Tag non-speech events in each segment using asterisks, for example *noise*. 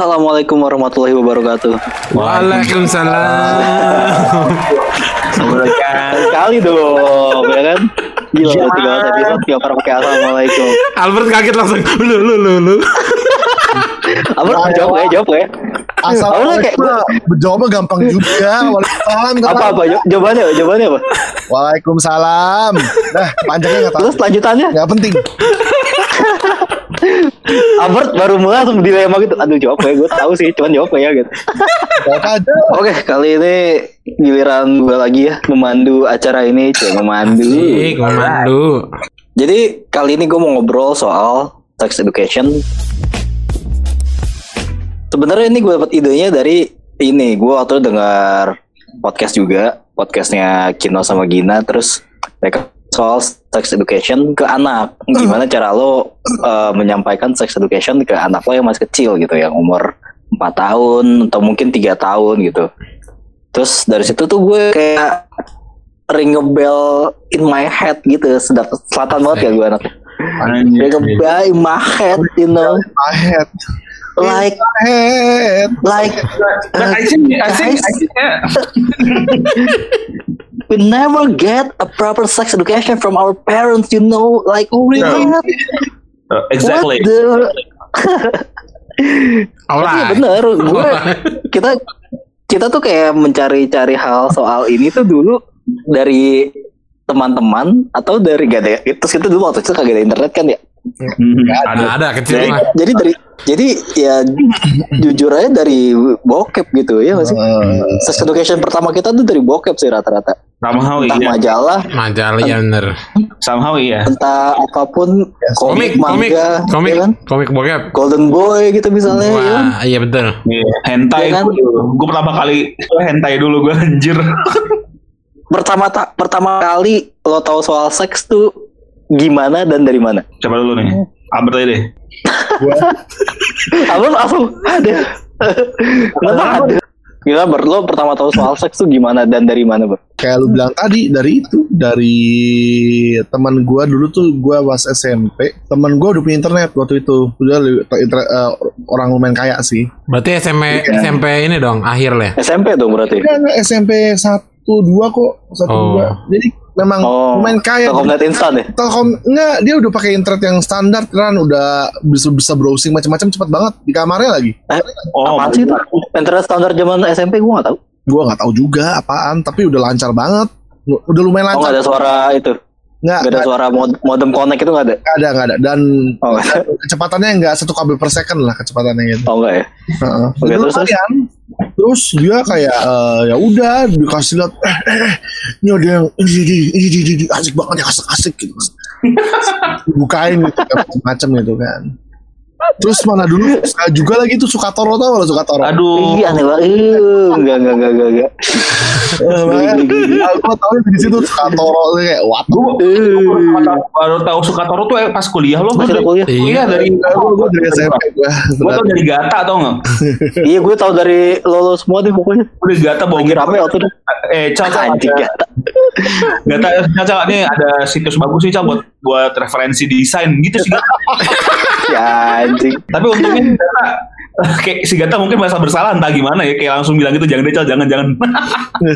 Assalamualaikum warahmatullahi wabarakatuh. Waalaikumsalam. *laughs* Sekali dong, ya kan? Gila, ya. tiga belas episode gak pernah pakai assalamualaikum. Albert kaget langsung. Lu lu lu lu. Albert jawab ya, jawab ya. Kayak jawabnya gampang juga. Waalaikumsalam. apa apa jaw- jawabannya apa? jawabannya apa? Waalaikumsalam. Nah, panjangnya nggak tahu. Terus lanjutannya Nggak penting. *laughs* Albert baru mulai langsung dilema gitu. Aduh jawab ya, gue tahu sih, cuman jawab ya gitu. Oke, kali ini giliran gue lagi ya memandu acara ini, cek memandu. Komando. Jadi kali ini gue mau ngobrol soal sex education. Sebenarnya ini gue dapat idenya dari ini. Gue waktu itu dengar podcast juga, podcastnya Kino sama Gina. Terus mereka soal sex education ke anak. Gimana cara lo uh, menyampaikan sex education ke anak lo yang masih kecil gitu, yang umur 4 tahun atau mungkin tiga tahun gitu. Terus dari situ tuh gue kayak ring a bell in my head gitu sedap selatan banget ya gue anaknya ring a bell in my head you know My head. Like Head. like But I think, I think, I think, yeah. *laughs* we never get a proper sex education from our parents you know like oh Yeah. what? Uh, exactly. What the *laughs* Alright. bener gue kita kita tuh kayak mencari-cari hal soal ini tuh dulu dari teman-teman atau dari gak ada terus kita dulu waktu itu kagak ada internet kan ya Ada ada kecil jadi, mah. jadi dari jadi ya jujur aja dari bokep gitu ya masih Eh, sex education pertama kita tuh dari bokep sih rata-rata Somehow entah iya. majalah Majalah ya bener. Somehow iya. entah apa pun Komik, komik, manga komik, ya kan? komik bokep. golden boy gitu misalnya ya kan? Wah, iya betul. Iya, hentai Iya kan? gue pertama kali hentai dulu gue anjir. pertama ta- pertama kali lo tahu soal seks tuh gimana dan dari mana Coba dulu nih. Albert aja deh. Abang langsung ada Kenapa ada Gila Ber, lo pertama tahu soal seks tuh gimana dan dari mana Ber? kayak lu bilang tadi dari itu dari teman gua dulu tuh gua pas SMP teman gua udah punya internet waktu itu udah li- inter- eh, orang lumayan kaya sih Berarti SMP SMP ini dong akhir lah. ya? SMP dong berarti Enggak, enggak, SMP satu dua kok satu Oh. dua jadi memang Oh lumayan kaya. Telkomnet instan ya? Telkom enggak dia udah pakai internet yang standar kan? Udah bisa bisa browsing macam-macam cepat banget. Di kamarnya lagi. Eh, Oh, Apaan sih itu? Internet standar zaman SMP gue gak tahu. Gua nggak tahu juga apaan. Tapi udah lancar banget. Udah lumayan Oh gak lancar ada suara itu? Nggak Gak ada suara mod modem connect itu gak ada? Nggak ada nggak ada. Dan Oh gak kecepatannya nggak satu kabel per second lah kecepatannya gitu. Oh enggak ya? Heeh. Oke, Itu terus, terus? lumayan. terus dia kayak eh, ya udah dikasih lihat eh, eh, eh, ini ada yang ini ini ini, ini, ini, asik banget ya asik asik gitu. *laughs* Bukain gitu macam gitu kan terus mana dulu? Suka juga lagi tuh suka toro tau lo suka toro? Aduh. Iya aneh banget. Enggak enggak enggak enggak enggak aku tahu di situ suka toro kayak what baru tahu Sukatoro tuh eh, pas kuliah lo. Masih kuliah? Iya. Dari gue dari SMP gue gue tau dari Gata tau nggak? *laughs* Iya gue tau dari lo, lo semua deh pokoknya. Dari Gata bawa Lagi rame waktu itu. Eh, Anjing ada, gata. Gata, Cal, ini ada situs bagus sih buat buat referensi desain gitu sih. *laughs* Ya anjing. Tapi untungnya kayak si Gata mungkin merasa bersalah entah gimana ya, kayak langsung bilang gitu jangan deh jangan jangan.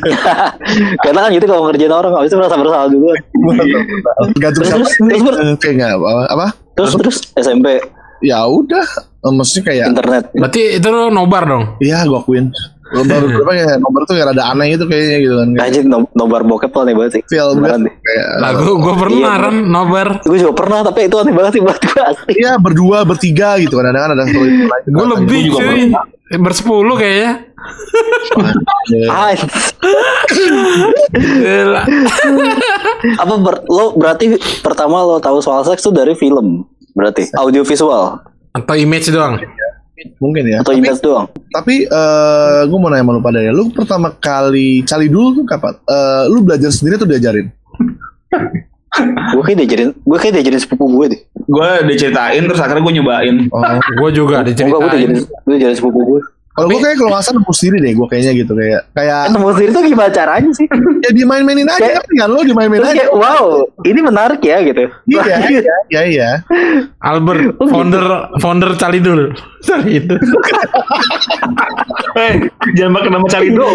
*laughs* Karena kan gitu kalau ngerjain orang Habis itu merasa bersalah duluan gantung Terus, terus, terus, oke nggak apa apa? Terus terus SMP ya udah maksudnya kayak Internet. Berarti itu nobar dong. Iya gue akuin Nomor berapa ya Nomor tuh ya rada aneh gitu kayaknya gitu kan Kayak Anjing no- nobar bokep tuh aneh banget sih kan deh Kayak Lagu gue pernah Iya, kan nobar. Gue juga pernah tapi itu aneh banget sih buat gue asli Iya berdua bertiga gitu kan Kadang-kadang ada story lain. Gue lebih cuy. Bersepuluh kayaknya. Ah, Gila. apa ber- lo berarti pertama lo tahu soal seks tuh dari film berarti audio visual Atau image doang. Mungkin ya atau Tapi, image doang tapi eh gue mau nanya sama lu pada ya Lu pertama kali Cali dulu tuh kapan? Eh, lu belajar sendiri tuh diajarin? *laughs* gue kayak diajarin gue kayak diajarin sepupu gue deh gue diceritain terus akhirnya gue nyobain. Oh, Gue juga enggak gue diajarin diceritain. gue diajarin sepupu gue Kalau gue kayak kalau nggak salah nemu sendiri deh gue kayaknya gitu kayak kayak Nemu sendiri tuh gimana caranya sih? ya dimain-mainin aja Kayak- kan lo dimain-mainin aja. kayak wow, ini menarik ya gitu. Iya, iya, iya, iya. Albert, founder founder Calidul. Cari itu. *laughs* Eh, jangan pakai nama Calido. *laughs*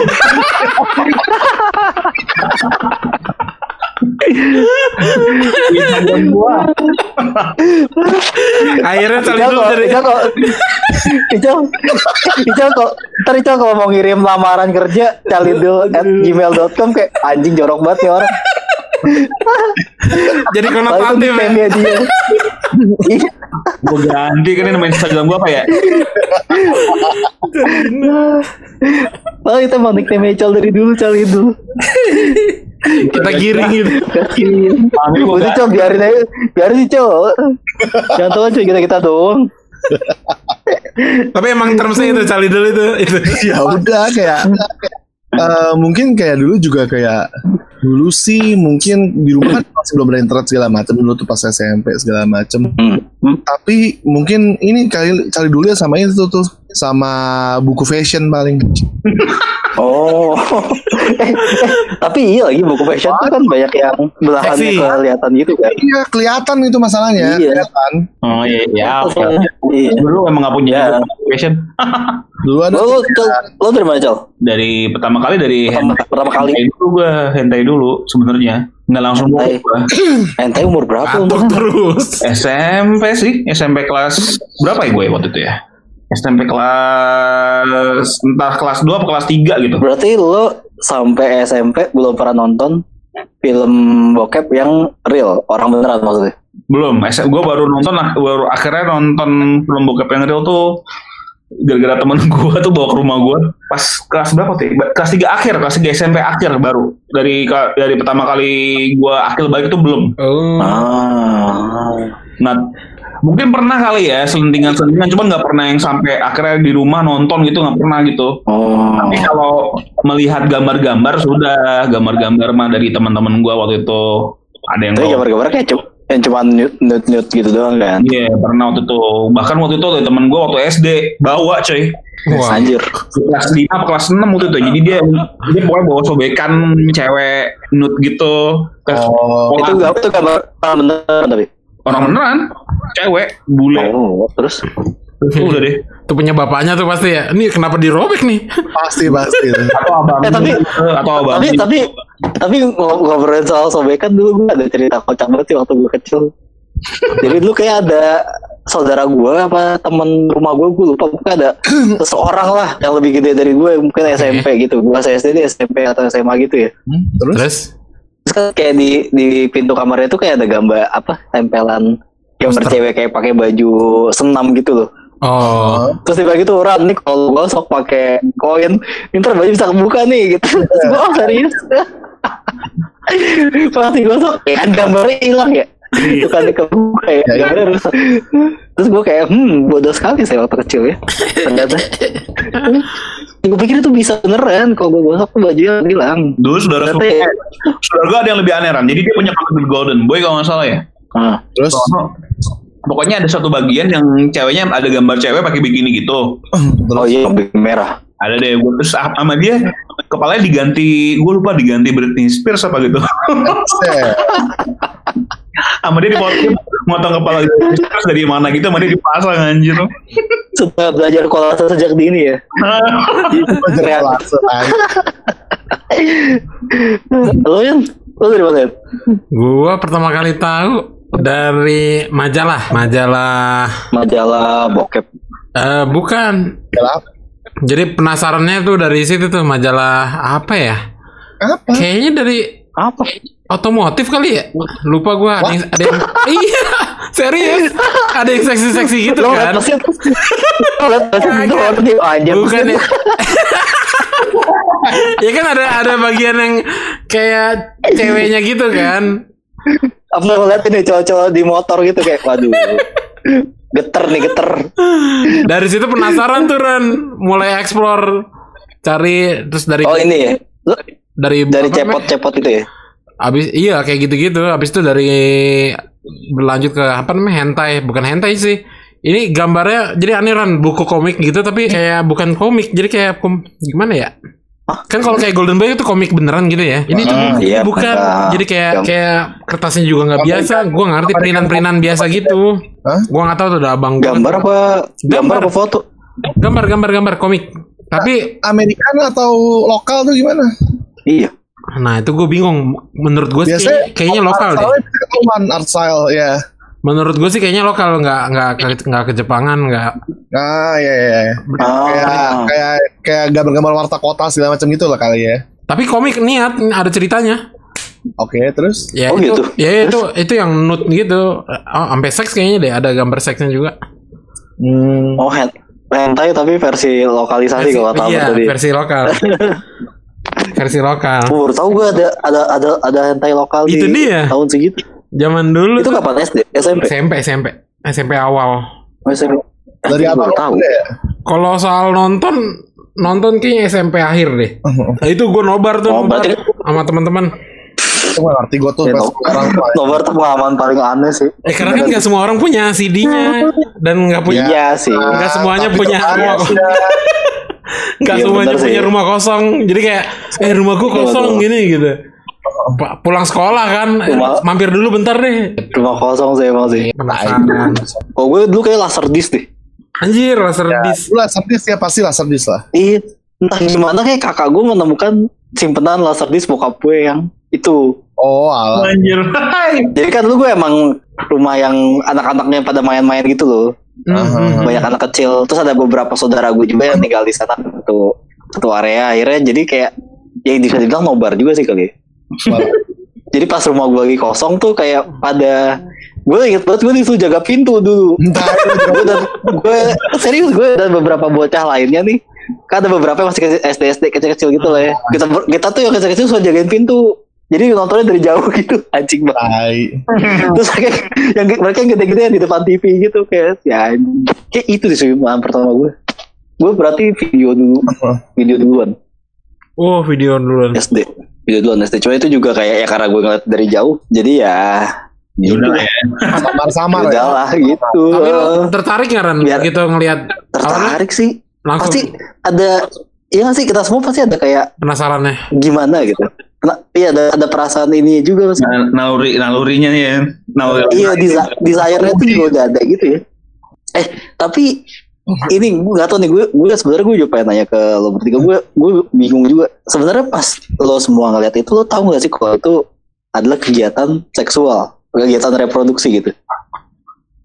Akhirnya Calidul kok, dari Ical kok, Ical, Ical kok, ntar Ical kalau mau ngirim lamaran kerja, calidul at gmail.com kayak anjing jorok banget nih orang. jadi konotatif ya. dia. Iya. *laughs* Gua ganti kan ini nama Instagram gua apa ya? Oh itu emang nickname Ical dari dulu, calidul. Kita giring gitu. Kasihin. Panggil gua Udah Cok, biarin aja, biarin sih Cok. Jangan tahu cuy kita kita doang. Tapi emang termsnya itu Calidul itu. itu. ya udah kayak eh, mungkin kayak dulu juga kayak dulu sih mungkin di rumah kan masih belum ada internet segala macam dulu tuh pas SMP segala macam Hmm. Tapi mungkin ini kali kali dulu ya sama itu tuh sama buku fashion paling *laughs* Oh, eh, eh, tapi iya lagi buku fashion tuh kan banyak yang belahannya kelihatan gitu kan. iya kelihatan itu masalahnya Iya. kelihatan Oh iya, ya. oke. Iya. Dulu emang gak punya Ya. fashion. *laughs* dulu ada Lo, lo, lo dari mana Cal? Dari pertama kali dari Pertama, pertama kali hentai dulu gua, hentai dulu sebenarnya. Nggak langsung Hentai. gua. *clears throat* ente umur berapa umurnya? terus. *laughs* SMP sih, SMP kelas berapa ya gue waktu itu ya? SMP kelas entah kelas 2 apa kelas 3 gitu. Berarti lo sampai SMP belum pernah nonton film bokep yang real, orang beneran maksudnya. Belum, gue baru nonton lah, baru akhirnya nonton film bokep yang real tuh gara-gara temen gue tuh bawa ke rumah gue pas kelas berapa tuh? ya? Kelas 3 akhir, kelas 3 SMP akhir baru. Dari dari pertama kali gue akil balik itu belum. Oh. Ah. Nah, mungkin pernah kali ya selentingan-selentingan, cuman nggak pernah yang sampai akhirnya di rumah nonton gitu nggak pernah gitu. Oh. Tapi kalau melihat gambar-gambar sudah gambar-gambar mah dari teman-teman gua waktu itu ada yang Tapi gambar-gambar kayak cuma yang cuma nude nude gitu doang kan. Iya pernah waktu itu bahkan waktu itu ada teman gua waktu SD bawa coy Wah. Anjir. kelas 5 apa kelas 6 waktu itu jadi dia dia pokoknya bawa sobekan cewek nude gitu ke oh Itu gak itu gambar beneran tapi. Orang beneran? Cewek bule. Oh, terus? Tuh, udah deh. Itu punya bapaknya tuh pasti ya. Ini kenapa dirobek nih? pasti pasti. *laughs* Atau abang Eh, tapi- atau abang tapi tapi tapi ng- ngobrolin soal sobekan dulu gue ada cerita kocak banget sih waktu gue kecil. Jadi dulu kayak ada saudara gue apa teman rumah gue gue lupa pokoknya ada *clears throat* seseorang lah yang lebih gede dari gue mungkin SMP gitu. Gue SD SMP atau SMA gitu ya. Hmm, terus kayak di di pintu kamarnya tuh kayak ada gambar apa tempelan gambar Poster. cewek kayak pakai baju senam gitu loh Oh. terus tiba gitu Ran nih kalau gue sok pakai koin ntar baju bisa kebuka nih gitu terus gue oh serius *laughs* pasti gue sok kan gambarnya hilang ya bukan kebuka ya. Ya, ya. gambarnya rusak terus gue kayak hmm bodoh sekali saya waktu kecil ya. Ternyata *laughs* gue pikir itu bisa beneran. Kalau gue gosok tuh bajunya hilang. Dulu saudara Ternyata ya. saudara gua ada yang lebih aneh Ran jadi dia punya kalung golden boy kalau nggak salah ya. Ah, terus Pokoknya ada satu bagian yang ceweknya ada gambar cewek pakai bikini gitu. oh iya merah Ada deh, gue terus sama dia kepalanya diganti, gue lupa diganti Britney Spears apa gitu. sama dia dipotong motong kepala Britney Spears dari mana gitu, sama dia dipasang anjir. setelah belajar kolase sejak dini ya Belajar kolase, lo yang lo dari mana? Gua pertama kali tahu dari majalah, majalah majalah bokep eh bukan. Gelap. Jadi penasarannya tuh dari situ tuh majalah apa ya? apa Kayaknya dari apa otomotif kali ya? Lupa gua ada yang, ada yang *laughs* iya, serius. Ada yang seksi-seksi gitu kan. Bukan ya. *laughs* ya kan ada ada bagian yang kayak ceweknya gitu kan. apa liat ini cowok-cowok di motor gitu kayak waduh geter nih geter Dari situ penasaran tuh Ran, mulai explore cari terus dari oh ini ya dari dari namanya? cepot-cepot itu ya Abis iya kayak gitu-gitu. Abis itu dari berlanjut ke apa namanya hentai, bukan hentai sih. Ini gambarnya jadi aneh Ran, buku komik gitu tapi kayak bukan komik, jadi kayak kom- gimana ya? Kan kalau kayak Golden Boy itu komik beneran gitu ya. Ini tuh Ah, iya, bukan. bener. Jadi kayak Gam- kayak kertasnya juga nggak biasa. Gua ngerti perinan-perinan biasa gitu. Hah? Gua nggak tahu tuh ada abang gua. Gambar apa? Gambar Gambar. apa foto? Gambar gambar gambar komik. Tapi Amerikan atau lokal tuh gimana? Iya. nah itu gue bingung. Menurut gue sih Biasanya kayaknya lokal deh. Art style ya. Menurut gue sih kayaknya lokal nggak nggak ke- nggak ke Jepangan nggak. Ah iya iya. iya. Kayak Ah, kayak kayak gambar-gambar warta kota segala macam gitu lah kali ya. Tapi komik niat ada ceritanya. Oke, terus Ya Oh, itu, gitu. ya itu itu yang nude gitu. Oh, sampai seks kayaknya deh ada gambar seksnya juga. hmm, oh hen- hentai tapi versi lokalisasi kalau tahu iya, tadi. versi lokal. *laughs* versi lokal. Oh, baru tahu gue ada ada ada ada hentai lokal Itu di dia. tahun segitu. Zaman dulu Itu tuh kapan SD? SMP? SMP SMP SMP awal. Oh, SMP. dari apa tahu. ya? Kalau soal nonton nonton kayaknya SMP akhir deh. Nah, itu gue nobar tuh Oh, nobar berarti- sama teman-teman. Nggak ngerti gue tuh Ya, pas no- orang tua. Nomor tuh pengalaman paling aneh sih. Eh karena kan nggak semua orang punya CD-nya dan nggak punya Iya sih. nggak semuanya Tapi punya rumah *laughs* nggak Iya, semuanya bener sih. punya rumah kosong. Jadi kayak eh rumahku Iya, kosong gini gitu. Pulang sekolah kan Rumah- mampir dulu bentar deh. Rumah kosong sih emang sih. Penasaran. Oh gue dulu kayak laser disc deh. Anjir laser disc. Lu laser disc ya pasti laser disc lah. Iya. Entah gimana kayak kakak gue menemukan simpenan laser disc bokap gue yang itu. Oh alah. Anjir. *laughs* Jadi kan dulu gue emang rumah yang anak-anaknya pada main-main gitu loh. Mhm. Banyak anak kecil. Terus ada beberapa saudara gue juga yang tinggal di sana satu satu area. Akhirnya jadi kayak ya bisa dibilang nobar juga sih kali. Jadi pas rumah gue lagi kosong tuh kayak pada gue inget banget gue disuruh jaga pintu dulu. Gue dan gue serius gue dan beberapa bocah lainnya nih. Kan ada beberapa yang masih kecil, SD SD kecil-kecil gitu lah ya. Kita ber- kita tuh yang kecil-kecil suka jagain pintu. Jadi nontonnya dari jauh *laughs* gitu anjing banget. Terus kayak yang mereka yang gede-gede yang di depan TV gitu kayak ya anjing. kayak itu sih pertama gue gue berarti video dulu. Video duluan. Oh video duluan. SD video duluan SD cuma itu juga kayak ya karena gue ngeliat dari jauh jadi ya gitu Udah lah ya. Samar-samar udah ya. lah gitu Tapi lu tertarik nggak Ran Biar- gitu ngelihat tertarik sih langsung pasti ada Iya nggak sih kita semua pasti ada kayak penasarannya. gimana gitu. Nah, iya ada ada perasaan ini juga mas. Nah, naluri nalurinya nih ya. Naluri. Iya desi- desire-nya tuh juga udah ada gitu ya. Eh tapi *laughs* ini gue gak tau nih gue gue sebenarnya gue juga pengen nanya ke lo bertiga gue gue bingung juga sebenarnya pas lo semua ngeliat itu lo tahu gak sih kalau itu adalah kegiatan seksual kegiatan reproduksi gitu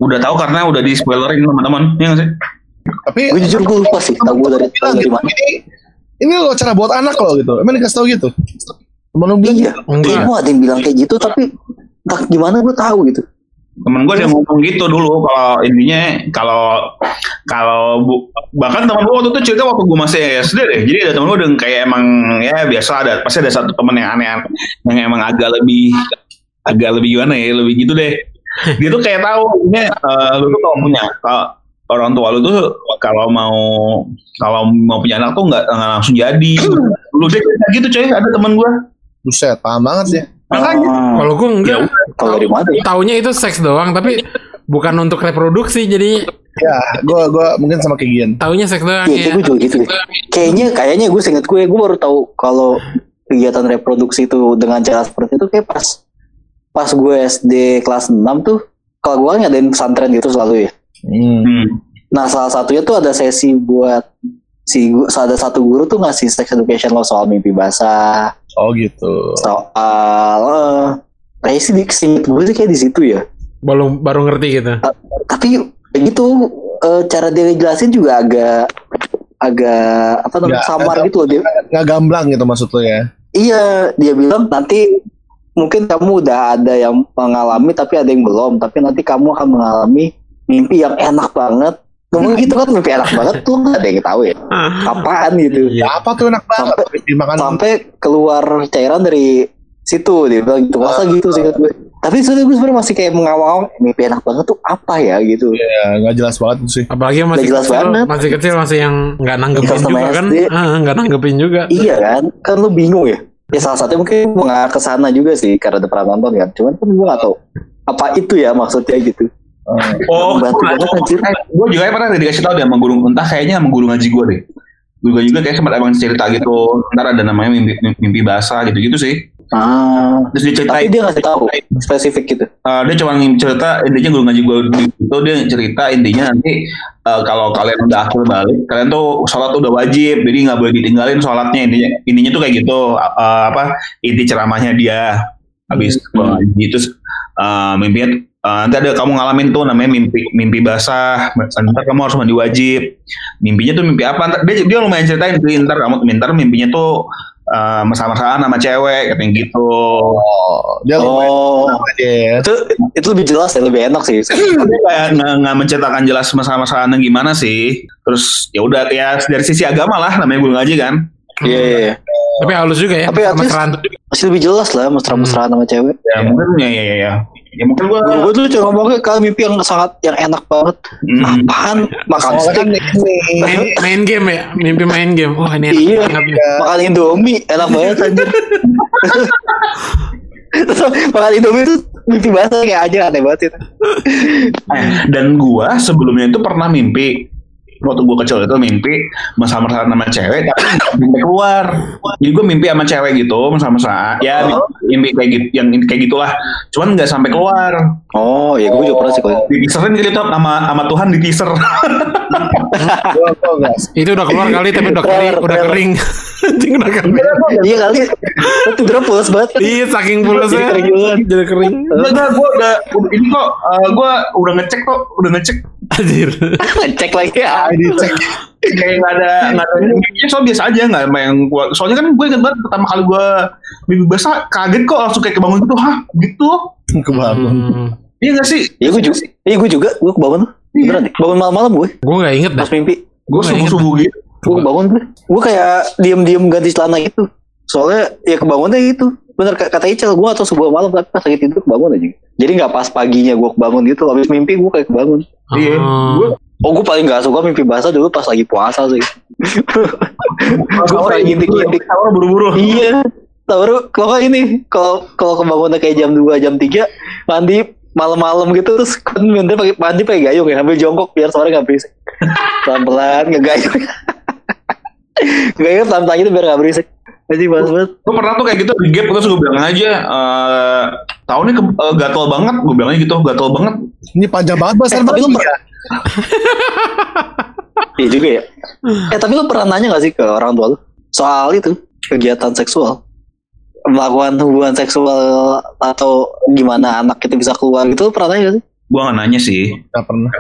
Udah tahu karena udah di spoilerin teman-teman. Iya nggak sih? Tapi gue jujur gue lupa sih tahu gue dari tahu dari gitu, mana ini ini lo cara buat anak lo gitu. Emang dikasih tau gitu? Temen lu bilang iya Enggak. iya gue ada yang bilang kayak gitu tapi entah gimana gue tahu gitu Temen gue yang ngomong gitu dulu kalau intinya kalau kalau bahkan temen gue waktu itu cerita waktu gue masih SD deh. Jadi ada temen gue yang kayak emang ya biasa ada pasti ada satu temen yang aneh yang emang agak lebih agak lebih gimana ya lebih gitu deh. Dia tuh kayak tahu ini lu tuh kalau punya kalau orang tua lu tuh kalau mau kalau mau punya anak tuh nggak langsung jadi. Lu deh kayak gitu coy ada temen gue. buset, paham banget sih. Makanya Ah, Kalau gue enggak. tahu dari mana ya? Taunya itu seks doang tapi bukan untuk reproduksi jadi Ya, gua gua mungkin sama kayak Gian. taunya seks doang ya. kayak gue juga gitu deh. Kayaknya, kayaknya gue seinget gue, gue baru tahu kalau kegiatan reproduksi itu dengan cara seperti itu kayak pas pas gue SD kelas 6 tuh, kalau gue ngadain pesantren gitu selalu ya. Hmm. hmm. Nah salah satunya tuh ada sesi buat si ada satu guru tuh ngasih sex education lo soal mimpi basah, Oh gitu. soal eh, kayak sih di singkat gue sih kayak di situ ya. Baru baru ngerti gitu. Tapi kayak gitu eh, cara dia ngejelasin juga agak agak apa namanya Ya, samar gitu loh dia. Nggak gamblang gitu maksud lo ya. Iya, dia bilang nanti mungkin kamu udah ada yang mengalami tapi ada yang belum, tapi nanti kamu akan mengalami mimpi yang enak banget. Ngomong gitu kan mimpi enak banget tuh nggak ada yang tahu ya. Apaan gitu. Iya. Ya apa tuh enak banget Sampai- dimakan Sampai keluar cairan dari situ dia bilang gitu. Masa gitu sih gue. Tapi sebenarnya gue sebenarnya masih kayak mengawal mimpi enak banget tuh apa ya gitu. ya nggak jelas banget sih. Apalagi yang masih Udah jelas kecil, banget. masih kecil masih yang nggak nanggepin juga sama kan? SD. Ah, nggak nanggepin juga. Iya kan, kan lu bingung ya. Ya salah satunya mungkin mengarah ke sana juga sih karena ada pernah nonton kan. Cuman kan gue gak tahu apa itu ya maksudnya gitu. Oh, Batu banget, anjir. gue juga pernah dikasih tahu deh sama guru entah kayaknya sama guru ngaji gue deh. Guru ngaji juga kayak sempat emang cerita gitu. Ntar ada namanya mimpi, mimpi basah gitu-gitu sih. Ah, Terus dia tapi dia ngasih tahu spesifik gitu. eh, dia cuma cerita intinya guru ngaji gue itu dia cerita intinya nanti eh, kalau kalian udah akhir balik, kalian tuh sholat udah wajib, jadi nggak boleh ditinggalin sholatnya intinya. Intinya tuh kayak gitu. eh, apa inti ceramahnya dia habis Hmm. ngaji terus eh, mimpinya eh, nanti ada kamu ngalamin tuh namanya mimpi mimpi basah ntar kamu harus mandi wajib mimpinya tuh mimpi apa ntar, dia, dia lumayan ceritain tuh ntar kamu ntar mimpinya tuh eh, mesra-mesraan sama cewek katanya gitu Oh, dia Oh, itu itu lebih jelas ya, lebih enak sih. Kayak nggak nggak menceritakan jelas mesra-mesraan gimana sih terus ya udah ya dari sisi agama lah namanya guru ngaji kan Iya, iya, iya. Tapi halus juga ya. Tapi. Masih lebih jelas lah mesra-mesraan sama cewek. ya mungkin ya ya ya ya, ya mungkin gua Gue tuh cuma ngomongnya kalau mimpi yang sangat yang enak banget. Hmm. Apaan? Makan kan steak, Main, *laughs* main game ya, mimpi main game. Wah ini enak Iya. banget nih. makan Indomie, enak banget anjir. Terus *laughs* makan Indomie itu mimpi basah kayak aja aneh banget itu. Dan gua sebelumnya itu pernah mimpi waktu gua kecil itu mimpi mesra-mesraan sama cewek tapi sampai keluar jadi gua mimpi sama cewek gitu mesra-mesraan ya mimpi kayak gitu yang kayak gitulah cuman nggak sampai keluar Oh, ya gue juga pernah sih kalau di teaserin gitu sama sama Tuhan di teaser *laughs* Itu udah keluar kali tapi udah kering, udah kering. *laughs* Anjing udah kering. Iya kali. Itu udah pulas banget. Iya saking pulasnya Jadi kering enggak, gua udah udah- ini kok eh, gua udah ngecek kok udah ngecek Anjir. *laughs* Cek lagi ya. Ini cek kayak nggak ada nggak ada mimpinya soal biasa aja nggak sama yang gua soalnya kan gue inget banget pertama kali gua mimpi basah kaget kok langsung kayak kebangun gitu hah gitu *laughs* kebangun. Hmm. iya nggak sih Iya gue juga. Iya gue juga. Gue kebangun. Beneran deh. Bangun malam-malam gue. Gue gak inget dah. Pas mimpi. gue Gua nggak subuh subuh gitu Gue kebangun gue. Gue kayak diem-diem ganti celana gitu. Soalnya ya kebangunnya gitu. Bener kata Icel, gue atau sebuah malam tapi pas lagi tidur kebangun aja. Jadi nggak pas paginya gue kebangun gitu. Habis mimpi gue kayak kebangun. iya Oh. gue Oh gue paling gak suka mimpi basah dulu pas lagi puasa sih. gue gue paling gintik-gintik. buru-buru iya. Tahu kalau ini kalau kalau kebangunnya kayak jam 2 jam 3 mandi malam-malam gitu terus kan mandi pakai mandi pakai gayung ya ambil jongkok biar suara nggak berisik pelan-pelan ngegayung gayung pelan-pelan gitu biar nggak berisik jadi bagus banget gue pernah tuh kayak gitu di gap terus gue bilang aja eh tahu nih ke- eh, gatel banget gue bilang aja gitu gatel banget Ini panjang banget bahasa Eh, tapi lu banget per- ya. *laughs* iya juga ya eh tapi lu pernah nanya gak sih ke orang tua lu soal itu kegiatan seksual melakukan hubungan seksual atau gimana anak itu bisa keluar gitu lu pernah nanya gak sih gue gak nanya sih Gak pernah.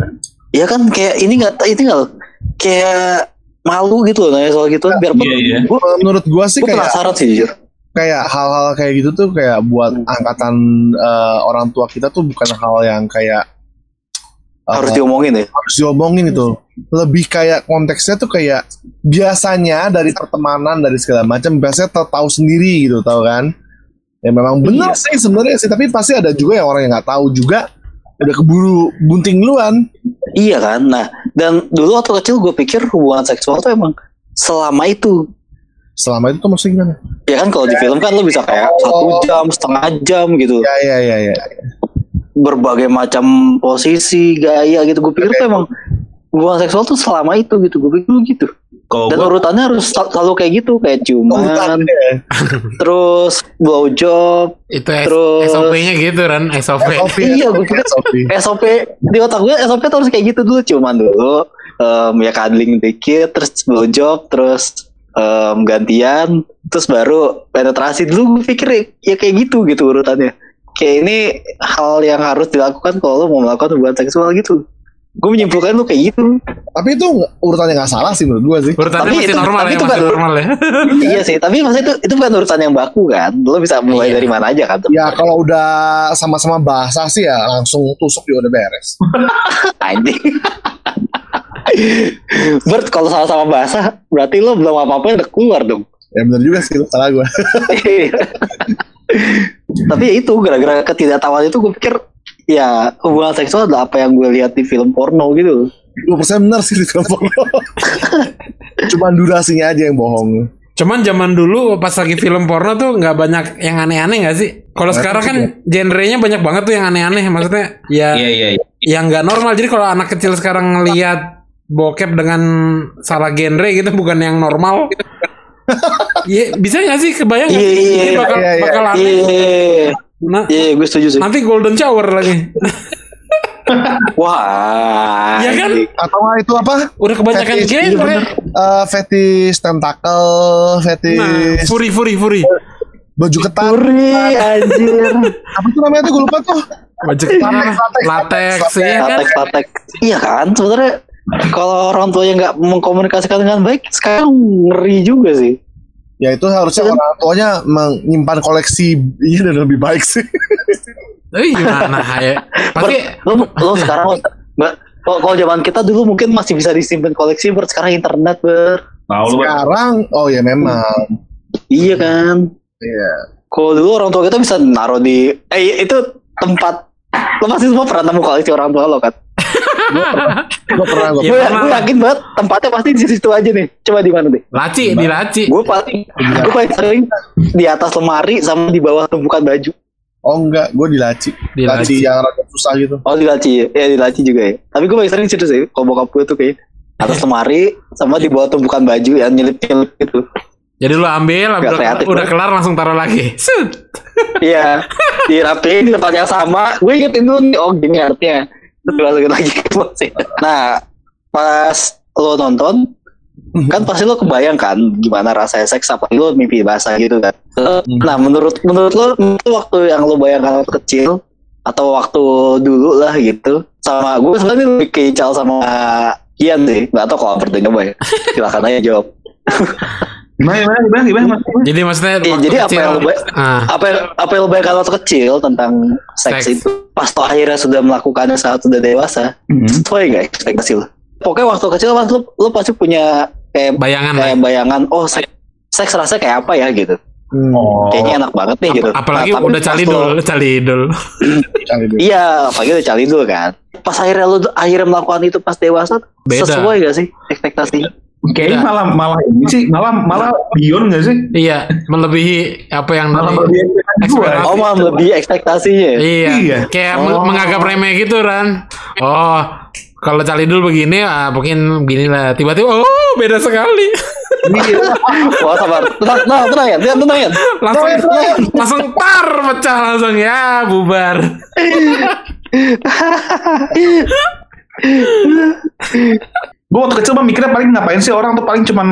Iya kan kayak ini nggak ini nggak loh. kayak malu gitu loh nanya soal gitu biarpun Iya, iya. gue Menurut gua sih kayak penasaran sih jujur kayak hal-hal kayak gitu tuh kayak buat angkatan eh, orang tua kita tuh bukan hal yang kayak harus diomongin ya? Harus diomongin itu. Lebih kayak konteksnya tuh kayak biasanya dari pertemanan dari segala macam biasanya tahu sendiri gitu tahu kan? Ya memang benar Iya. sih sebenarnya sih tapi pasti ada juga yang orang yang nggak tahu juga udah keburu bunting duluan. Iya kan? Nah dan dulu waktu kecil gue pikir hubungan seksual tuh emang selama itu. Selama itu tuh maksudnya gimana? Ya kan kalau di film kan lo bisa kayak satu jam setengah jam gitu. Ya ya ya ya berbagai macam posisi gaya gitu. Gue pikir tuh emang hubungan seksual tuh selama itu gitu. Gue pikir gitu. Kalau dan gue urutannya harus sel- selalu kayak gitu. Kayak ciuman Urutannya. *laughs* terus blowjob Itu S- Terus- SOP-nya gitu Ran, SOP. SOP. Iya, gue pikir SOP. SOP di otak gue SOP tuh harus kayak gitu dulu. Ciuman dulu em, ya cuddling dikit terus blowjob terus em, gantian terus baru penetrasi. Dulu gue pikir ya, ya kayak gitu gitu urutannya kayak ini hal yang harus dilakukan kalau lo mau melakukan hubungan seksual gitu. Gue menyimpulkan lu kayak gitu. Tapi itu urutannya nggak salah sih menurut gua sih. Urutannya Tapi masih itu- normal tapi ya, itu masih kan- normal ya. *laughs* iya sih tapi maksudnya itu itu bukan urutan yang baku kan? Lo bisa mulai Iya. dari mana aja kan? Ya kalau udah sama-sama bahasa sih ya langsung tusuk juga udah beres. *laughs* Anjing. *laughs* Bert kalau sama-sama bahasa berarti lo belum apa-apa udah keluar dong. Ya bener juga sih salah gua Tapi ya itu gara-gara ketidaktahuan itu gue pikir ya hubungan seksual adalah apa yang gue lihat di film porno gitu. 20% bener sih di film porno. *laughs* Cuman durasinya aja yang bohong. Cuman zaman dulu pas lagi film porno tuh nggak banyak yang aneh-aneh nggak sih? Kalau sekarang kan genrenya banyak banget tuh yang aneh-aneh. Maksudnya ya iya iya iya yang nggak normal. Jadi kalau anak kecil sekarang ngelihat bokep dengan salah genre gitu bukan yang normal. Iya, bisa nggak sih kebayang Iya, sih? iya, Ini iya, bakal, iya, iya. bakal aneh. Iya, Nah, iya, gue setuju sih. nanti golden shower lagi. Wah, Ya kan? Atau nggak itu apa? Udah kebanyakan Fetish, iya genre. bener. Eh, fetish tentakel, Nah, fetish furi furi furi. baju ketat. Puri, anjir. Apa tuh namanya tuh gue lupa tuh. Baju Latex, latex, latex latex. ya kan? Latek, latek. Iya kan, sebenarnya kalau orang tuanya nggak mengkomunikasikan dengan baik, sekarang ngeri juga sih. Ya itu harusnya orang tuanya menyimpan koleksi ini dan lebih baik sih. Eh gimana ya? Pasti Lo, lo sekarang, Mbak, kalau kalau zaman kita dulu mungkin masih bisa disimpan koleksi, ber sekarang internet ber. Tahu. Sekarang, oh ya memang. Iya kan. Iya. Kalau dulu orang tua kita bisa naruh di, eh itu tempat lo pasti semua pernah temu koleksi orang tua lo kan? Gue pernah gue Iya, gue pernah. gue yakin banget tempatnya pasti di situ aja nih. Coba di mana deh? laci di laci. Gue paling gue paling sering di atas lemari sama di bawah tumpukan baju. Oh enggak, gue di laci. Di laci. laci. yang rada susah gitu. Oh di laci ya, ya di laci juga ya. Tapi gue paling sering situ sih. Kalau bokap gue tuh kayak atas lemari sama di bawah tumpukan baju yang nyelip-nyelip gitu. Jadi lu ambil, ambil udah banget. kelar langsung taruh lagi. Iya, dirapiin di tempat yang sama. Gue ingetin dulu nih, oh gini artinya. Terus masukin lagi ke. Nah, pas lo nonton, kan pasti lo kebayang kan gimana rasanya seks apa lo mimpi basah gitu kan. Nah, menurut menurut lo itu waktu yang lo bayangkan waktu kecil atau waktu dulu lah gitu. Sama gue sebenarnya lebih keical sama Ian sih. Gak tau kalau udah nyoba ya. Silakan aja jawab. *laughs* Gimana gimana gimana gimana? Mas? Jadi maksudnya waktu jadi apa kecil. yang bay- ah, apa yang, apa yang lo bayangkan waktu kecil tentang seks, Seks. itu pas lo akhirnya sudah melakukannya saat sudah dewasa Hmm. sesuai nggak ekspektasi lo pokoknya waktu kecil pas lo, lo pasti punya kayak bayangan lah. kayak bayangan oh seks, seks rasanya kayak apa ya gitu Hmm, Oh. kayaknya enak banget nih gitu Apalagi Nah, udah calidul, lo- calidul. cari dulu. *clears throat* iya apalagi udah cali dulu kan pas akhirnya lo akhirnya melakukan itu pas dewasa Beda. sesuai gak sih ekspektasi Kayaknya malah malah ini sih malah malah beyond gak sih? Iya, melebihi apa yang Malah lebih ekspektasi. oh malah lebih ekspektasinya ya? Iya, Iya. kayak Oh. meng- menganggap remeh gitu Ran. Oh, kalau calidul begini, ah mungkin begini lah. Tiba-tiba, oh beda sekali. wah sabar tenang tenang tenang ya tenang tenang ya langsung langsung tar pecah langsung ya bubar. *laughs* Gue waktu kecil mah mikirnya paling ngapain sih orang tuh paling cuman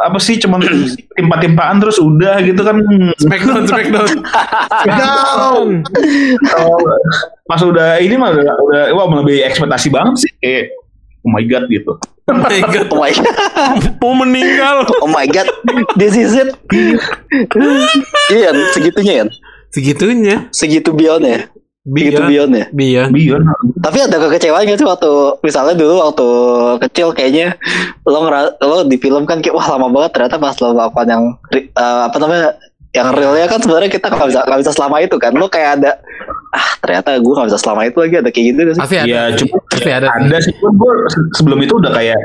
apa sih cuman *clears throat* timpa-timpaan terus udah gitu kan. Smackdown, smackdown. Down. Oh, Pas udah ini mah udah, udah wah melebihi ekspektasi banget sih kayak oh my god gitu. Oh my god, oh my god mau meninggal. Oh my god, this is it. Iya, segitunya ya. Segitunya. Segitu beyond. Segitu beyond ya. Bion. Beyond. Tapi ada kekecewaan gak sih waktu misalnya dulu waktu kecil kayaknya lo ngera, lo di film kan kayak wah lama banget ternyata pas lo melakukan yang eh, apa namanya yang realnya kan sebenarnya kita nggak bisa nggak bisa selama itu kan lo kayak ada ah ternyata gue nggak bisa selama itu lagi ada kayak gitu gak sih Pasti ada. Iya cuma Pasti ada. ada sih gue sebelum itu udah kayak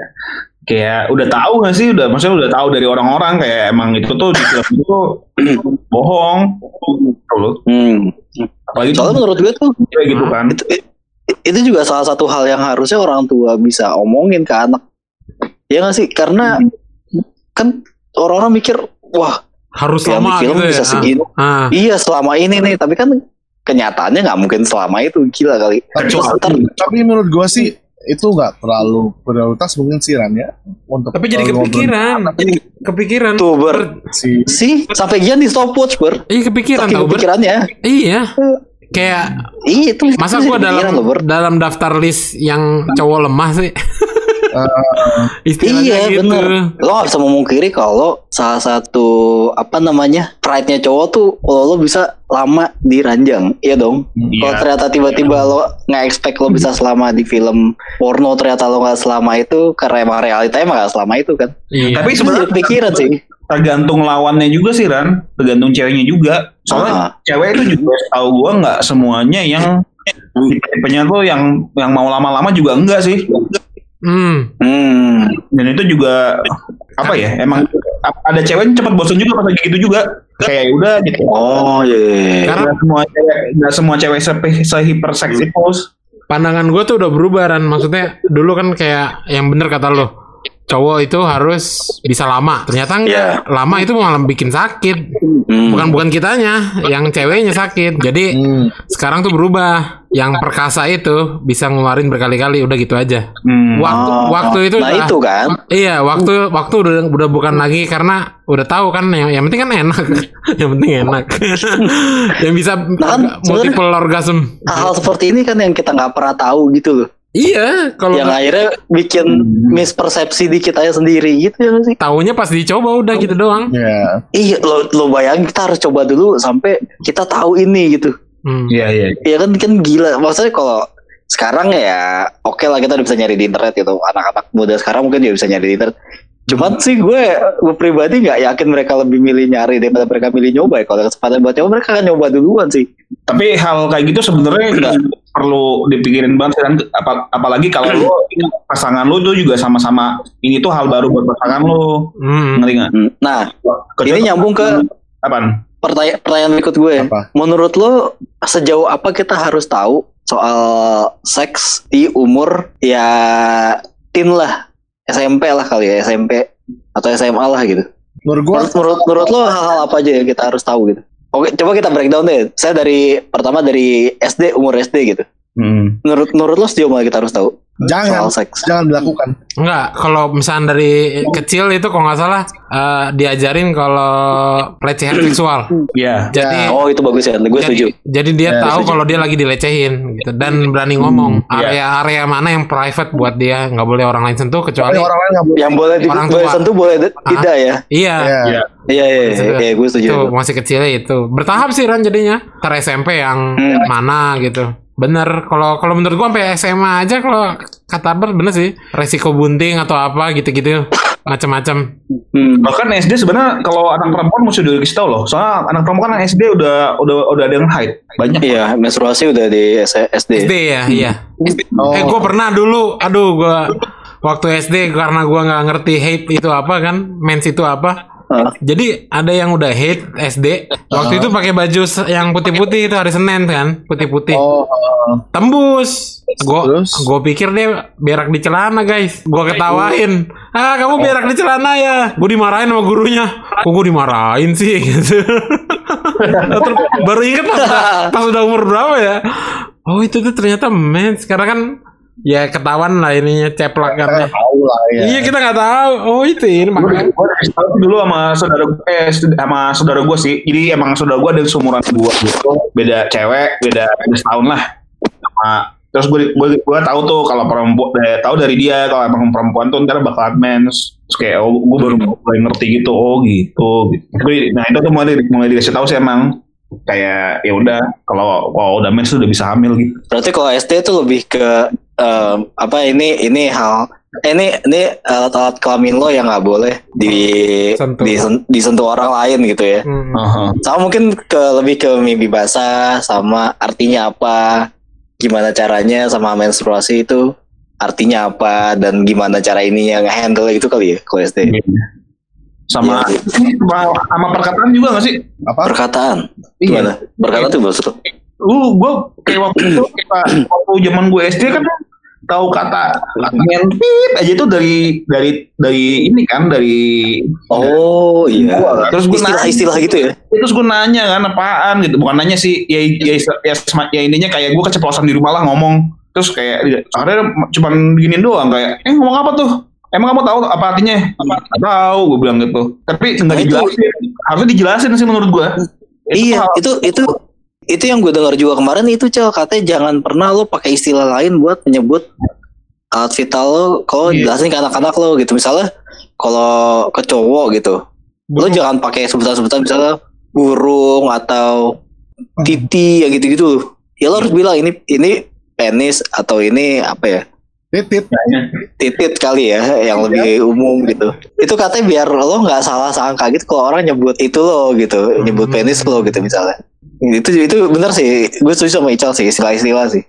kayak udah tahu gak sih? Udah maksudnya udah tahu dari orang-orang kayak emang itu tuh di film itu *clears throat* bohong. Gitu loh hmm. apalagi soalnya menurut gue tuh kayak gitu kan. itu itu juga salah satu hal yang harusnya orang tua bisa omongin ke anak. Ya nggak sih? Karena kan orang-orang mikir wah Harus lama film gitu bisa ya. segini. Ah. iya selama ini nih tapi kan kenyataannya nggak mungkin selama itu. Gila kali. Tapi, ntar tapi menurut gue sih itu nggak terlalu prioritas mungkin sih Ran ya untuk Tapi jadi kepikiran. Kepikiran. tuh ber si sih sampai gian di stopwatch ber Iya kepikiran saking tau ber. kepikirannya Iya. Kayak iya itu masa gua dalam loh, Ber. dalam daftar list yang cowok lemah sih. *laughs* Istilahnya Iya gitu. bener. Lo gak bisa memungkiri kalau salah satu Apa namanya Pride-nya cowok tuh Kalau lo bisa lama di ranjang Iya dong? Kalau Iya. ternyata tiba-tiba lo nggak expect lo bisa selama di film porno Ternyata lo gak selama itu Karena emang realitanya emang gak selama itu kan? Iya. tapi sebenarnya pikiran sih. tergantung lawannya juga sih Ran. Tergantung ceweknya juga. Soalnya Ah. cewek itu juga tahu gua nggak semuanya yang tipenya tuh yang yang mau lama-lama juga enggak sih Hmm. Hmm dan itu juga apa ya emang ada cewek cepat bosan juga pas lagi gitu juga kayak udah gitu Oh iya iya, iya. Karena nggak semua cewek nggak semua cewek se, se hiper seks itu pandangan gue tuh udah berubah Ran. Maksudnya dulu kan kayak yang bener kata lo. Cowok itu harus bisa lama. Ternyata enggak. Lama itu malah bikin sakit. Hmm. Bukan bukan kitanya, yang ceweknya sakit. Jadi Hmm. sekarang tuh berubah. Yang perkasa itu bisa ngeluarin berkali-kali. Udah gitu aja. Hmm. Waktu Oh, waktu itu nah udah- itu kan Iya, waktu waktu udah udah bukan lagi karena udah tahu kan yang, yang penting kan enak. *laughs* yang penting enak. *laughs* yang bisa kan, multiple orgasm. hal seperti ini kan yang kita nggak pernah tahu gitu loh Iya, kalau yang akhirnya bikin mispersepsi di kitanya sendiri gitu ya sih? Tahunya pas dicoba udah gitu doang. Ya. iya lo lo bayangin kita harus coba dulu sampai kita tahu ini gitu. Hmm. Iya iya. ya kan kan gila. Maksudnya kalau sekarang ya oke lah kita udah bisa nyari di internet gitu. Anak-anak muda sekarang mungkin dia bisa nyari di internet. Cuman sih gue gue pribadi nggak yakin mereka lebih milih nyari daripada mereka milih nyoba ya. Kalau kesempatan buat nyoba mereka akan nyoba duluan sih. Tapi hal kayak gitu sebenarnya perlu dipikirin banget sih, dan apa, apalagi kalau lo ini pasangan lo tuh juga sama-sama ini tuh hal baru buat pasangan lo Hmm. ngerti nggak? Hmm, nah Kecuali- ini nyambung ke apaan? pertanyaan pertanyaan berikut gue Apa? menurut lo sejauh apa kita harus tahu soal seks di umur ya teen lah SMP lah kali ya SMP atau SMA lah gitu Menurut gua menurut menurut, menurut lo hal-hal apa aja yang kita harus tahu gitu oke coba kita breakdown deh. Saya dari pertama dari SD umur SD gitu. Hmm. menurut menurut lo sejauh mana kita harus tahu jangan soal seks jangan dilakukan. Enggak, kalau misalnya dari kecil itu kalau nggak salah eh, diajarin kalau pelecehan *clears throat* seksual. Iya. Jadi oh itu bagus ya gue jadi, setuju jadi dia Ya, tahu kalau dia lagi dilecehin gitu dan berani ngomong iya. area-area mana yang private buat dia nggak boleh orang lain sentuh kecuali Tapi orang lain nggak boleh. yang boleh di, Orang boleh tua. sentuh boleh de- tidak ya iya. Ya. Iya. iya iya iya, iya gue setuju Itu masih kecilnya itu bertahap sih Ran jadinya ter SMP yang Hmm. mana gitu bener kalau kalau menurut gua sampai SMA aja kalau kata Albert bener sih resiko bunting atau apa gitu-gitu macam-macam Hmm. Bahkan SD sebenarnya kalau anak perempuan mesti dikasih tahu loh. Soalnya anak perempuan kan SD udah udah udah ada yang haid banyak. Iya, menstruasi udah di S- SD. SD ya iya Oh. Eh gue pernah dulu, aduh gue waktu SD karena gua nggak ngerti hate itu apa kan, mens itu apa. Jadi ada yang udah hate SD, waktu itu pakai baju yang putih-putih itu hari Senin kan, putih-putih. Oh, uh, Tembus. Gue gue pikir dia berak di celana guys. Gue ketawain. Ah kamu berak di celana ya. Gue dimarahin sama gurunya. Kok gue dimarahin sih *laughs* gitu. Terus baru ingat pas, pas udah umur berapa ya. Oh itu tuh ternyata mens. Karena kan ya ketahuan lah ininya ceplak kita kan. nggak tahu lah ya. Iya kita nggak tahu. Oh itu ini makanya. Gue dikasih tahu dulu sama saudara gue, eh, sama saudara gue sih. Jadi emang saudara gue ada seumuran gue gitu. Beda cewek, beda, beda setahun lah. Sama terus gue gue gue tahu tuh kalau perempuan eh, tahu dari dia kalau emang perempuan tuh ntar bakalan mens. Terus kayak oh, gue baru mulai ngerti gitu. Oh gitu. gitu. Tapi, nah itu tuh mulai mulai dikasih tahu sih emang kayak ya udah kalau kalau udah mens tuh udah bisa hamil gitu. Berarti kalau SD itu lebih ke em, apa ini ini hal eh, ini ini alat-alat kelamin lo yang nggak boleh di Sentuh. disen- disentuh orang lain gitu ya. Hmm. Aha. Sama mungkin ke lebih ke mimpi basah sama artinya apa, gimana caranya sama menstruasi itu artinya apa dan gimana cara ini yang handle itu kali ya kalau SD. Sama Iya. sama, perkataan juga gak sih? Apa? Perkataan. Iya. Gimana? Perkataan tuh maksud lu gue kayak waktu itu waktu zaman gue SD kan tahu kata ngentit aja itu dari dari dari ini kan dari Oh iya. Terus gua nanya. istilah-istilah gitu ya. terus gue nanya kan apaan gitu bukan nanya sih ya ya, ya, ya, ya intinya kayak gue keceplosan di rumah lah ngomong terus kayak akhirnya cuman giniin doang kayak eh ngomong apa tuh emang kamu tahu apa artinya? Nggak tahu gue bilang gitu. Tapi nggak dijelasin. harusnya dijelasin sih menurut gue Iya, hal- itu itu itu yang gue dengar juga kemarin itu cel. Katanya jangan pernah lo pakai istilah lain buat menyebut alat vital lo kalau Iya. jelasin ke anak-anak lo gitu. Misalnya kalau ke cowok gitu lo jangan pakai sebutan-sebutan misalnya burung atau titi yang gitu-gitu. Ya lo harus bilang ini ini penis atau ini apa ya Titit. titit kali ya yang lebih umum gitu itu katanya biar lo nggak salah sangka gitu kalau orang nyebut itu lo gitu nyebut penis lo gitu misalnya itu itu bener sih gue setuju sama Ical sih istilah-istilah sih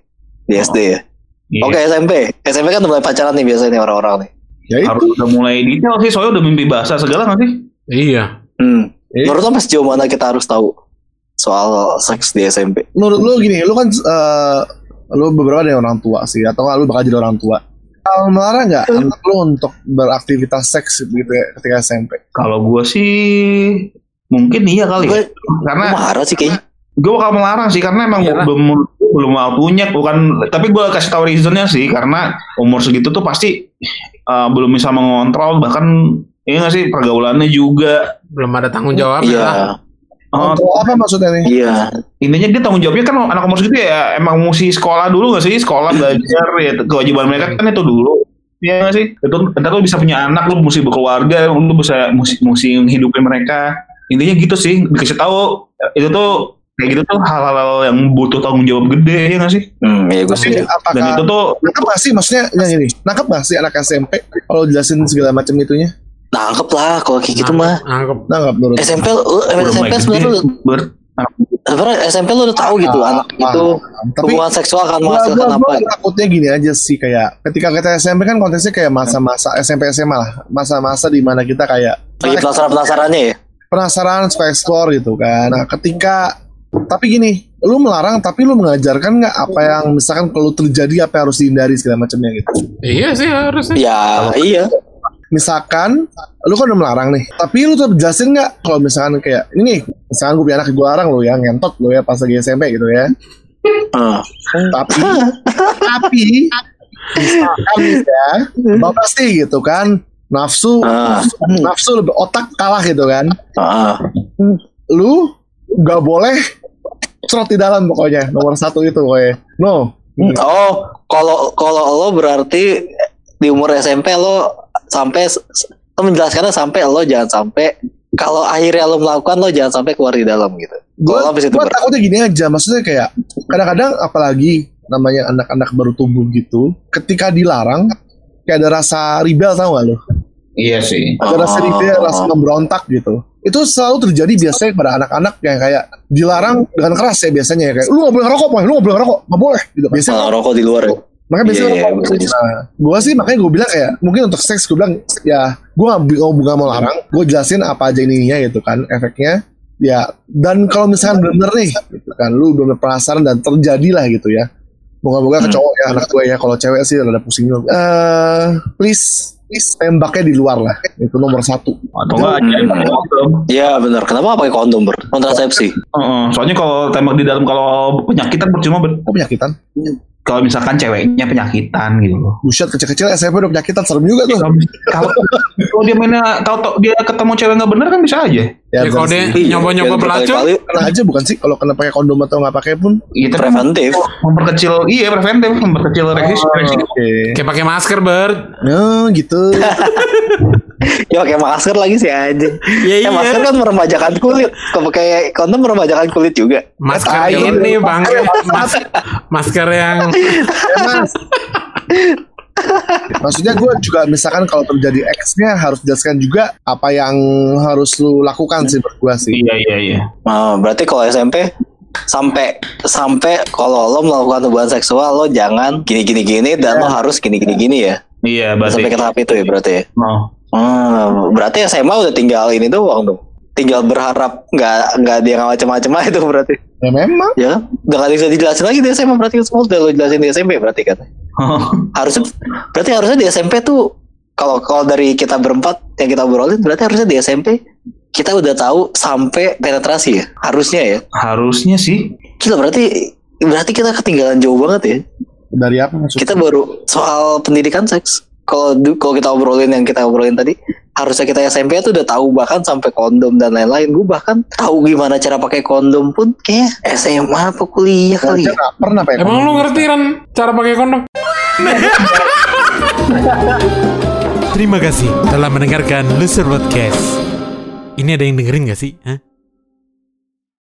di SD ya Iya. oke SMP SMP kan udah mulai pacaran nih biasanya nih orang-orang nih Ya itu. harus udah mulai detail sih soalnya udah mimpi bahasa segala nggak sih Iya. hmm. Eh. menurut lo sejauh mana kita harus tahu soal seks di SMP Menurut lu gini, lu kan eh, lu beberapa dari orang tua sih atau nggak lu bakal jadi orang tua Hal melarang nggak anak lu untuk beraktivitas seks gitu ya ketika SMP Kalau gue sih mungkin iya kali ya. Gue Karena marah sih kayaknya. gue bakal melarang sih karena emang Iyalah. belum belum waktunya bukan tapi gue kasih tahu reasonnya sih karena umur segitu tuh pasti uh, belum bisa mengontrol bahkan ini nggak sih pergaulannya juga Belum ada tanggung jawab ya. Iya, Uh, Kontrol apa maksudnya nih? Iya. intinya dia tanggung jawabnya kan anak umur segitu ya emang mesti sekolah dulu gak sih? Sekolah belajar ya kewajiban mereka kan itu dulu. Iya gak sih? Itu ntar lu bisa punya anak lu mesti berkeluarga lu bisa mesti, mesti hidupin mereka. Intinya gitu sih dikasih tahu itu tuh kayak gitu tuh hal-hal yang butuh tanggung jawab gede ya gak sih? Hmm, iya gue apakah dan itu tuh nangkep gak sih? Maksudnya yang ini nangkep gak sih anak SMP kalau jelasin segala macam itunya Nangkep lah kalau kayak gitu mah. Nangkep. nangkep menurut SMP lu, udah SMP sebenarnya lu, sebenarnya SMP lu udah tahu gitu Ah, anak ah, itu tapi hubungan seksual akan menghasilkan apa. gua takutnya gini aja sih kayak ketika kita SMP kan konteksnya kayak masa-masa SMP SMA lah masa-masa di mana kita kayak Lagi penasaran penasarannya ya. penasaran suka explore gitu kan nah ketika tapi gini lu melarang tapi lu mengajarkan nggak apa yang misalkan kalau terjadi apa yang harus dihindari segala macamnya gitu Iya sih harusnya. Ya, iya. Misalkan lu kan udah melarang nih tapi lu tetap jelasin nggak kalau misalkan kayak ini nih misalkan gue punya anak gue larang lu ya ngentot lu ya pas lagi SMP gitu ya Hmm. tapi tapi misalkan ya bapak pasti gitu kan nafsu Ah. nafsu lebih otak kalah gitu kan Ah. lu nggak boleh cerot di dalam pokoknya nomor satu itu pokoknya no Oh, kalau kalau lo berarti di umur SMP lo sampai lo menjelaskannya sampai lo jangan sampai kalau akhirnya lo melakukan lo jangan sampai keluar di dalam gitu. gue Kalau lo habis itu ber- takutnya gini aja maksudnya kayak kadang-kadang apalagi namanya anak-anak baru tumbuh gitu ketika dilarang kayak ada rasa rebel tau gak lo iya sih ada rasa Oh. rebel rasa memberontak gitu itu selalu terjadi biasanya pada anak-anak yang kayak dilarang dengan keras ya biasanya ya kayak lu gak boleh ngerokok Boy. lu gak boleh ngerokok gak boleh gitu biasanya Ah, rokok di luar ya. Makanya biasanya Iya, iya, bisa, bisa. nah, gue sih makanya gue bilang kayak mungkin untuk seks gue bilang ya gue gak, gak mau larang gue jelasin apa aja ininya gitu kan efeknya ya dan kalau misalkan bener nih gitu kan lu bener penasaran dan terjadi lah gitu ya moga-moga ke cowok ya anak gue ya kalau cewek sih ada pusing juga Eh, please please tembaknya di luar lah itu nomor satu atau enggak kondom Iya benar. Kenapa nggak pakai kondom ber? Kontrasepsi. Heeh, soalnya kalau tembak di dalam kalau penyakitan percuma Ber. kok penyakitan kalau misalkan ceweknya penyakitan gitu loh. Buset kecil-kecil SMP udah penyakitan serem juga tuh. Kalau kalau dia mainnya tahu tahu dia ketemu cewek nggak bener kan bisa aja Ya, bener kalau dia Iya, nyoba-nyoba jangan pelacur. berkali-kali. kena aja bukan sih kalau kena pakai kondom atau nggak pakai pun iya tapi Preventif. memperkecil iya preventif memperkecil resiko resiko oke Kayak pakai masker ber. nah gitu *laughs* Ya pakai masker lagi sih aja. Ya Eh, masker kan meremajakan kulit. Kalau pakai kondom meremajakan kulit juga. Masker ini bang. *laughs* Mas- masker yang Ya, mas. *laughs* Maksudnya gue juga misalkan kalau terjadi X-nya harus jelaskan juga apa yang harus lu lakukan sih menurut gue sih. iya iya iya Oh, berarti kalau SMP sampai sampai kalau lo melakukan hubungan seksual lo jangan gini gini gini dan lo harus gini gini gini ya. iya Sampai berarti ke tahap itu ya berarti ya. oh. Hmm, berarti SMA udah tinggal ini doang dong. Tinggal berharap nggak nggak dia nggak macam-macam aja itu berarti. Ya memang. Ya, udah nggak bisa dijelasin lagi di SMA berarti semua udah lo jelasin di SMP berarti kan. Harusnya berarti harusnya di SMP tuh kalau kalau dari kita berempat yang kita obrolin berarti harusnya di SMP kita udah tahu sampai penetrasi ya. Harusnya ya. harusnya sih Gila berarti berarti kita ketinggalan jauh banget ya. Dari apa maksudnya? Kita baru soal pendidikan seks. Kalau kalau kita obrolin yang kita obrolin tadi, harusnya kita SMP tuh udah tahu bahkan sampai kondom dan lain-lain. Gue bahkan tahu gimana cara pakai kondom pun kayak SMA apa kuliah kali ya. pernah pakai Emang lu ngerti Ran cara pakai kondom? Terima kasih telah mendengarkan Loser Podcast. Ini ada yang dengerin gak sih? Hah?